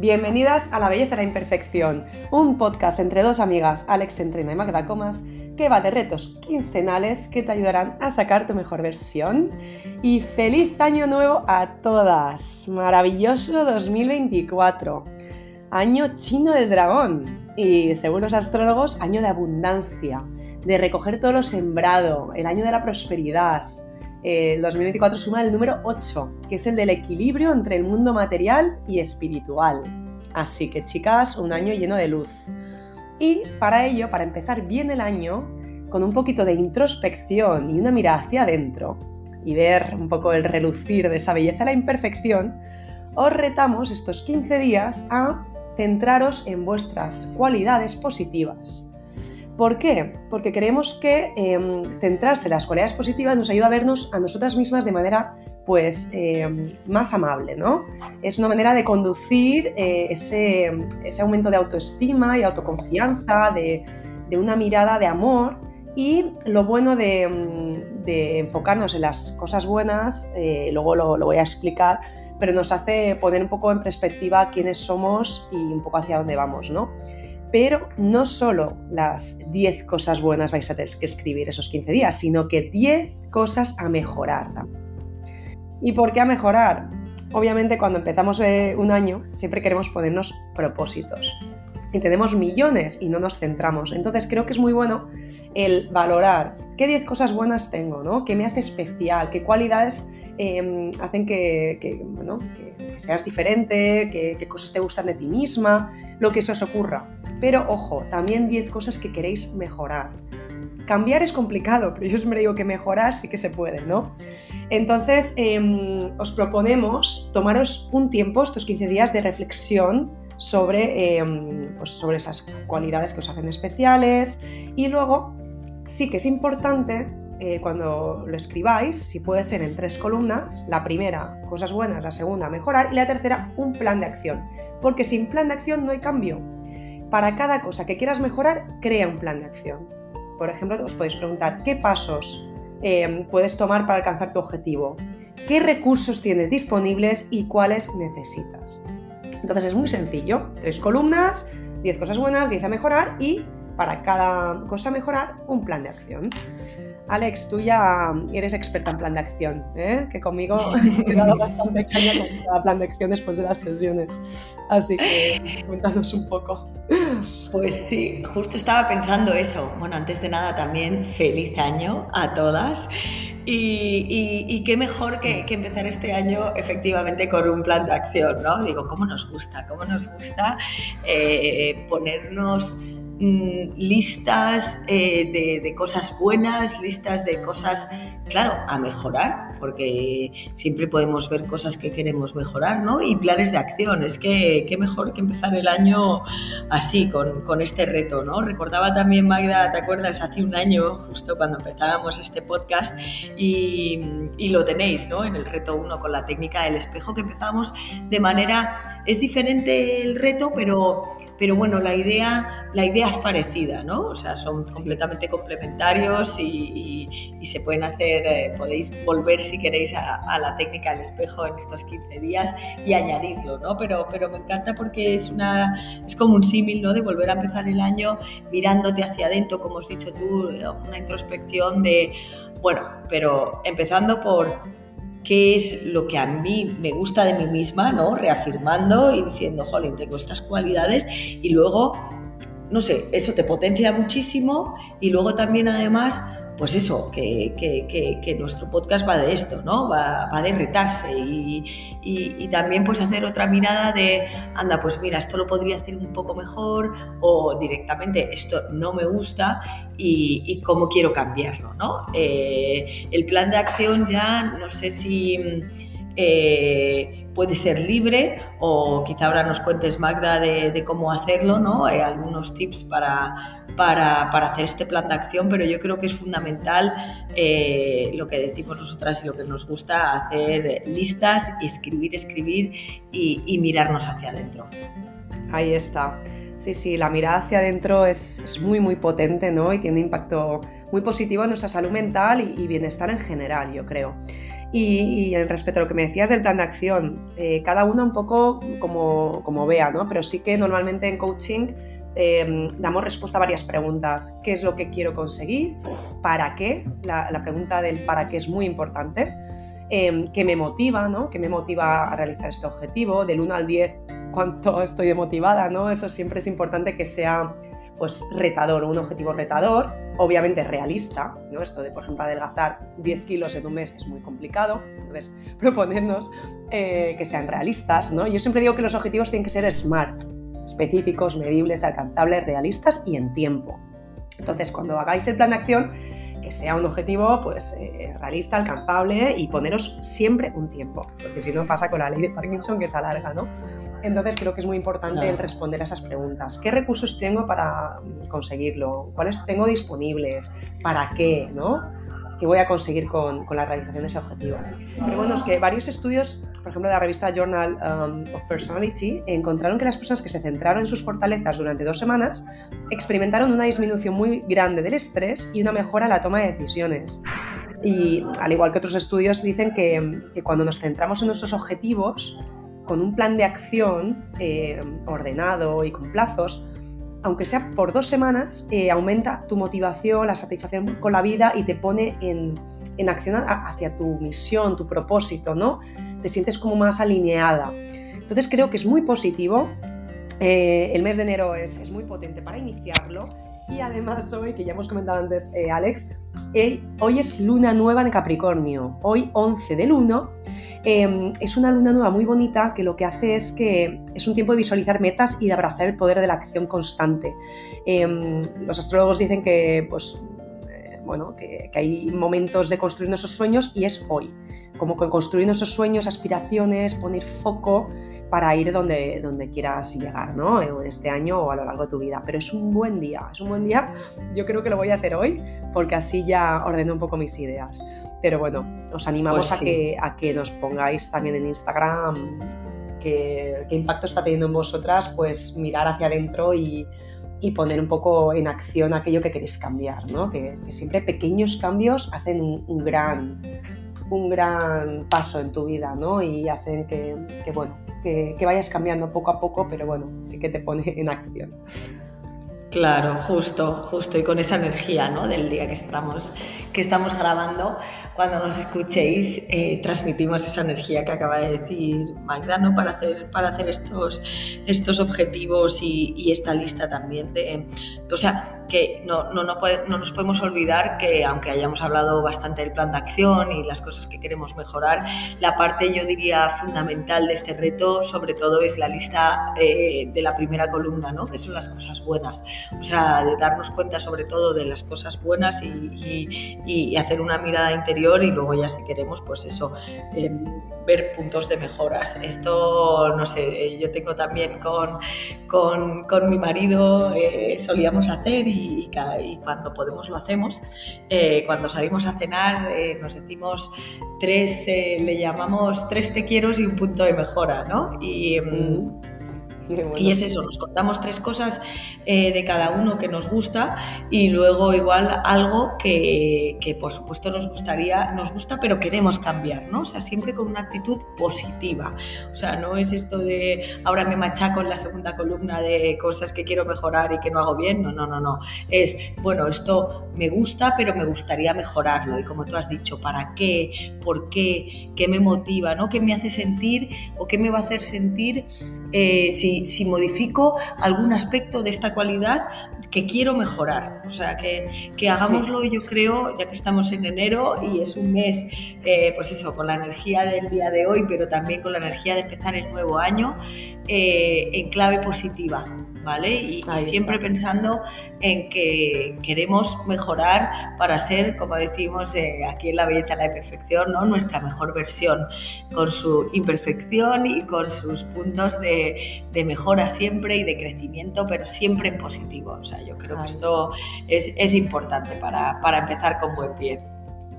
Bienvenidas a La Belleza de la Imperfección, un podcast entre dos amigas, Alex Entrena y Magda Comas, que va de retos quincenales que te ayudarán a sacar tu mejor versión. Y feliz año nuevo a todas. Maravilloso 2024. Año chino del dragón. Y según los astrólogos, año de abundancia, de recoger todo lo sembrado, el año de la prosperidad, el 2024 suma el número 8, que es el del equilibrio entre el mundo material y espiritual. Así que chicas, un año lleno de luz. Y para ello, para empezar bien el año, con un poquito de introspección y una mirada hacia adentro, y ver un poco el relucir de esa belleza la imperfección, os retamos estos 15 días a centraros en vuestras cualidades positivas ¿Por qué? Porque creemos que em, centrarse en las cualidades positivas nos ayuda a vernos a nosotras mismas de manera pues em, más amable, ¿no? Es una manera de conducir eh, ese, aumento de autoestima y autoconfianza, de, una mirada de amor y lo bueno de, em, enfocarnos en las cosas buenas, eh, luego lo, lo, voy a explicar, pero nos hace poner un poco en perspectiva quiénes somos y un poco hacia dónde vamos, ¿no? Pero no solo las 10 cosas buenas vais a tener que escribir esos 15 días, sino que 10 cosas a mejorar. ¿Y por qué a mejorar? Obviamente cuando empezamos eh, un año siempre queremos ponernos propósitos. Y tenemos millones y no nos centramos. Entonces creo que es muy bueno el valorar qué 10 cosas buenas tengo, ¿no? ¿Qué me hace especial? ¿Qué cualidades em, hacen que, bueno, que, seas diferente? ¿Qué cosas te gustan de ti misma? Lo que se os ocurra. Pero ojo, también 10 cosas que queréis mejorar. Cambiar es complicado, pero yo siempre digo que mejorar sí que se puede, ¿no? Entonces, em, os proponemos tomaros un tiempo, estos 15 días de reflexión sobre, em, pues sobre esas cualidades que os hacen especiales y luego sí que es importante eh, cuando lo escribáis, si puede ser en tres columnas, la primera, cosas buenas, la segunda, mejorar y la tercera, un plan de acción. Porque sin plan de acción no hay cambio. Para cada cosa que quieras mejorar, crea un plan de acción. Por ejemplo, os podéis preguntar qué pasos em, puedes tomar para alcanzar tu objetivo, qué recursos tienes disponibles y cuáles necesitas. Entonces es muy sencillo, tres columnas, 10 cosas buenas, 10 a mejorar y para cada cosa mejorar un plan de acción. Alex, tú ya eres experta en plan de acción, ¿eh? que conmigo he dado bastante caña con cada plan de acción después de las sesiones. Así que cuéntanos un poco. Pues sí, justo estaba pensando eso. Bueno, antes de nada también feliz año a todas. Y, qué mejor que, empezar este año efectivamente con un plan de acción, ¿no? Digo, ¿cómo nos gusta? ¿Cómo nos gusta eh, ponernos Mm, listas eh, de, cosas buenas, listas de cosas, claro, a mejorar, porque siempre podemos ver cosas que queremos mejorar, ¿no? Y planes de acción. Es que qué mejor que empezar el año así, con, este reto, ¿no? Recordaba también, Magda, ¿te acuerdas? Hace un año, justo cuando empezábamos este podcast, y, lo tenéis, ¿no? En el reto 1 con la técnica del espejo, que empezamos de manera, es diferente el reto, pero pero bueno, la idea, la idea es parecida, ¿no? O sea, son completamente complementarios y, se pueden hacer, eh, podéis volver si queréis a, la técnica del espejo en estos 15 días y añadirlo, ¿no? Pero, pero me encanta porque es, una, es como un símil, ¿no? De volver a empezar el año mirándote hacia adentro, como has dicho tú, una introspección de, bueno, pero empezando por qué es lo que a mí me gusta de mí misma, ¿no? Reafirmando y diciendo, jolín, tengo estas cualidades y luego, no sé, eso te potencia muchísimo y luego también además pues eso, que, nuestro podcast va de esto, ¿no? Va, de retarse y, también pues hacer otra mirada de, anda, pues mira, esto lo podría hacer un poco mejor o directamente esto no me gusta y, cómo quiero cambiarlo, ¿no? Eh, el plan de acción ya no sé si... Eh, puede ser libre o quizá ahora nos cuentes Magda de, cómo hacerlo, ¿no? Hay algunos tips para, para, hacer este plan de acción, pero yo creo que es fundamental eh, lo que decimos nosotras y lo que nos gusta, hacer listas, escribir, escribir y, mirarnos hacia adentro. Ahí está. Sí, sí, la mirada hacia adentro es, muy, muy potente, ¿no? Y tiene impacto muy positivo en nuestra salud mental y, y bienestar en general, yo creo. Y, en respecto a lo que me decías del plan de acción, eh, cada uno un poco como, como vea, ¿no? Pero sí que normalmente en coaching em, damos respuesta a varias preguntas. ¿Qué es lo que quiero conseguir? ¿Para qué? La, pregunta del para qué es muy importante. Em, ¿Qué me motiva? ¿no? ¿Qué me motiva a realizar este objetivo? Del 1 al 10, ¿cuánto estoy motivada? ¿no? Eso siempre es importante que sea pues retador, un objetivo retador, obviamente realista, ¿no? Esto de, por ejemplo, adelgazar 10 kilos en un mes es muy complicado, entonces proponernos eh, que sean realistas, ¿no? Yo siempre digo que los objetivos tienen que ser smart, específicos, medibles, alcanzables, realistas y en tiempo. Entonces, cuando hagáis el plan de acción, que sea un objetivo pues, eh, realista, alcanzable y poneros siempre un tiempo, porque si no pasa con la ley de Parkinson que se alarga, ¿no? Entonces creo que es muy importante el responder a esas preguntas. ¿Qué recursos tengo para conseguirlo? ¿Cuáles tengo disponibles? ¿Para qué? ¿no? Que voy a conseguir con, con, la realización de ese objetivo. Pero bueno, es que varios estudios, por ejemplo de la revista Journal um, of Personality, encontraron que las personas que se centraron en sus fortalezas durante dos semanas experimentaron una disminución muy grande del estrés y una mejora en la toma de decisiones. Y al igual que otros estudios dicen que, que cuando nos centramos en nuestros objetivos, con un plan de acción eh, ordenado y con plazos, aunque sea por dos semanas, eh, aumenta tu motivación, la satisfacción con la vida y te pone en, acción hacia tu misión, tu propósito, ¿no? Te sientes como más alineada. Entonces creo que es muy positivo. Eh, el mes de enero es, es, muy potente para iniciarlo. Y además hoy, que ya hemos comentado antes, eh, Alex, hoy es luna nueva en Capricornio. Hoy 11 del 1 Em, es una luna nueva muy bonita que lo que hace es que es un tiempo de visualizar metas y de abrazar el poder de la acción constante. Em, los astrólogos dicen que, pues, eh, bueno, que, hay momentos de construir nuestros sueños y es hoy. Como que construir nuestros sueños, aspiraciones, poner foco para ir donde, donde quieras llegar, ¿no? Este año o a lo largo de tu vida. Pero es un buen día, es un buen día. Yo creo que lo voy a hacer hoy porque así ya ordeno un poco mis ideas. Pero bueno, os animamos pues a, que, a que nos pongáis también en Instagram qué, impacto está teniendo en vosotras, pues mirar hacia adentro y, poner un poco en acción aquello que queréis cambiar, ¿no? Que, siempre pequeños cambios hacen un, gran, un gran paso en tu vida, ¿no? Y hacen que, bueno, que, que, vayas cambiando poco a poco, pero bueno, sí que te pone en acción. Claro, justo, justo, y con esa energía ¿no? del día que estamos, que estamos grabando, cuando nos escuchéis, eh, transmitimos esa energía que acaba de decir Magda, ¿no? para, hacer, para hacer estos, estos objetivos y, esta lista también de... O sea, que no, no, no, no, nos podemos olvidar que aunque hayamos hablado bastante del plan de acción y las cosas que queremos mejorar, la parte yo diría fundamental de este reto sobre todo es la lista eh, de la primera columna, ¿no? que son las cosas buenas o sea, de darnos cuenta sobre todo de las cosas buenas y, hacer una mirada interior y luego ya si queremos, pues eso, em, ver puntos de mejoras. Esto, no sé, yo tengo también con, con, mi marido, eh, solíamos hacer y, cuando podemos lo hacemos. Eh, cuando salimos a cenar eh, nos decimos tres, le llamamos tres te quiero y un punto de mejora, ¿no? Y, em, Y es eso, nos contamos tres cosas eh, de cada uno que nos gusta y luego igual algo que, que, por supuesto nos gustaría, nos gusta pero queremos cambiar, ¿no? O sea, siempre con una actitud positiva. O sea, no es esto de ahora me machaco en la segunda columna de cosas que quiero mejorar y que no hago bien, no, no, no, no. Es, bueno, esto me gusta pero me gustaría mejorarlo y como tú has dicho, ¿para qué? ¿Por qué? ¿Qué me motiva? ¿no? ¿Qué me hace sentir o qué me va a hacer sentir eh, si, si, modifico algún aspecto de esta cualidad que quiero mejorar. O sea, que, que hagámoslo, yo creo, ya que estamos en enero y es un mes, eh, pues eso, con la energía del día de hoy, pero también con la energía de empezar el nuevo año, eh, en clave positiva. ¿vale? Y, siempre pensando en que queremos mejorar para ser, como decimos eh, aquí en La Belleza la Imperfección, ¿no? nuestra mejor versión, con su imperfección y con sus puntos de, mejora siempre y de crecimiento, pero siempre en positivo. O sea, yo creo que esto es, importante para, empezar con buen pie,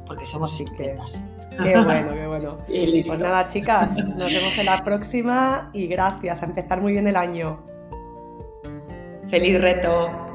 porque somos estupendas. Qué bueno, qué bueno. Pues nada, chicas, nos vemos en la próxima y gracias a empezar muy bien el año. Feliz reto.